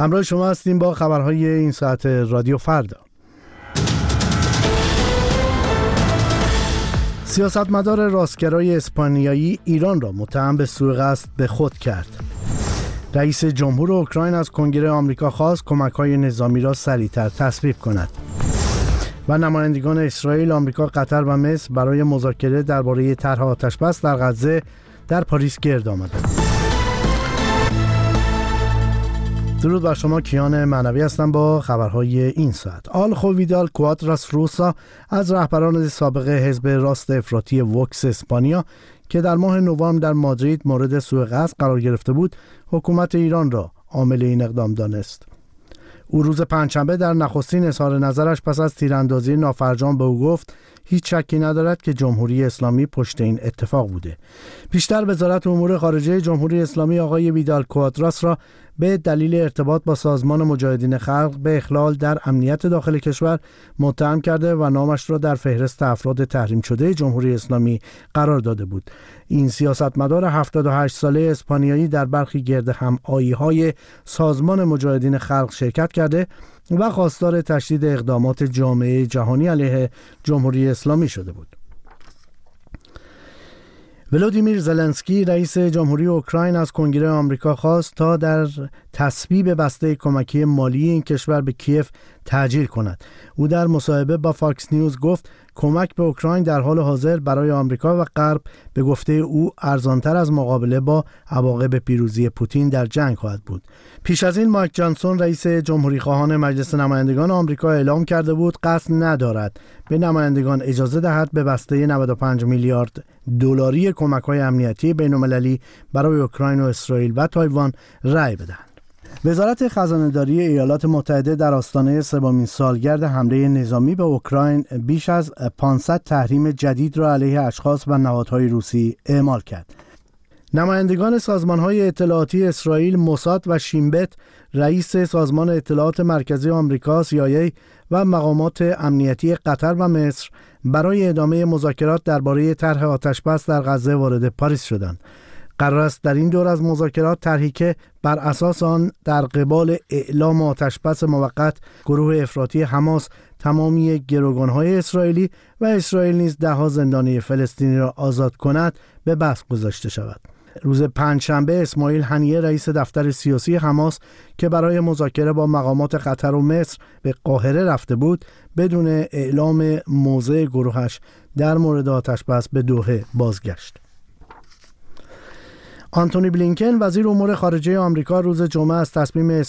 همراه شما هستیم با خبرهای این ساعت رادیو فردا. سیاستمدار راستگرای اسپانیایی ایران را متهم به سوء قصد به خود کرد. رئیس جمهور اوکراین از کنگره آمریکا خواست کمک های نظامی را سریعتر تصویب کند. و نمایندگان اسرائیل، آمریکا، قطر و مصر برای مذاکره درباره طرح آتشبس در غزه در پاریس گرد آمدند. درود بر شما کیان معنوی هستم با خبرهای این ساعت. آل خویدال کوادراس روسا از رهبران سابق حزب راست افراطی وکس اسپانیا که در ماه نوامبر در مادرید مورد سوء قصد قرار گرفته بود حکومت ایران را عامل این اقدام دانست. او روز پنجشنبه در نخستین اظهار نظرش پس از تیراندازی نافرجام به او گفت هیچ شکی ندارد که جمهوری اسلامی پشت این اتفاق بوده. بیشتر وزارت امور خارجه جمهوری اسلامی آقای ویدال کوادراس را به دلیل ارتباط با سازمان مجاهدین خلق به اخلال در امنیت داخل کشور متهم کرده و نامش را در فهرست افراد تحریم شده جمهوری اسلامی قرار داده بود. این سیاستمدار 78 ساله اسپانیایی در برخی گرد هم های سازمان مجاهدین خلق شرکت کرده و خواستار تشدید اقدامات جامعه جهانی علیه جمهوری اسلامی شده بود. ولودیمیر زلنسکی رئیس جمهوری اوکراین از کنگره آمریکا خواست تا در تصویب بسته کمکی مالی این کشور به کیف تعجیل کند. او در مصاحبه با فاکس نیوز گفت کمک به اوکراین در حال حاضر برای آمریکا و غرب به گفته او ارزانتر از مقابله با عواقب پیروزی پوتین در جنگ خواهد بود. پیش از این مایک جانسون رئیس جمهوری خواهان مجلس نمایندگان آمریکا اعلام کرده بود قصد ندارد به نمایندگان اجازه دهد به بسته 95 میلیارد دلاری کمک های امنیتی بین برای اوکراین و اسرائیل و تایوان رأی بدهند. وزارت خزانهداری ایالات متحده در آستانه سومین سالگرد حمله نظامی به اوکراین بیش از 500 تحریم جدید را علیه اشخاص و نهادهای روسی اعمال کرد. نمایندگان های اطلاعاتی اسرائیل موساد و شیمبت رئیس سازمان اطلاعات مرکزی آمریکا CIA و مقامات امنیتی قطر و مصر برای ادامه مذاکرات درباره طرح آتشبس در غزه وارد پاریس شدند. قرار است در این دور از مذاکرات طرحی که بر اساس آن در قبال اعلام آتشبس موقت گروه افراطی حماس تمامی گروگانهای اسرائیلی و اسرائیل نیز دهها زندانی فلسطینی را آزاد کند به بحث گذاشته شود. روز پنجشنبه اسماعیل هنیه رئیس دفتر سیاسی حماس که برای مذاکره با مقامات قطر و مصر به قاهره رفته بود بدون اعلام موضع گروهش در مورد آتشبس به دوحه بازگشت. آنتونی بلینکن وزیر امور خارجه آمریکا روز جمعه از تصمیم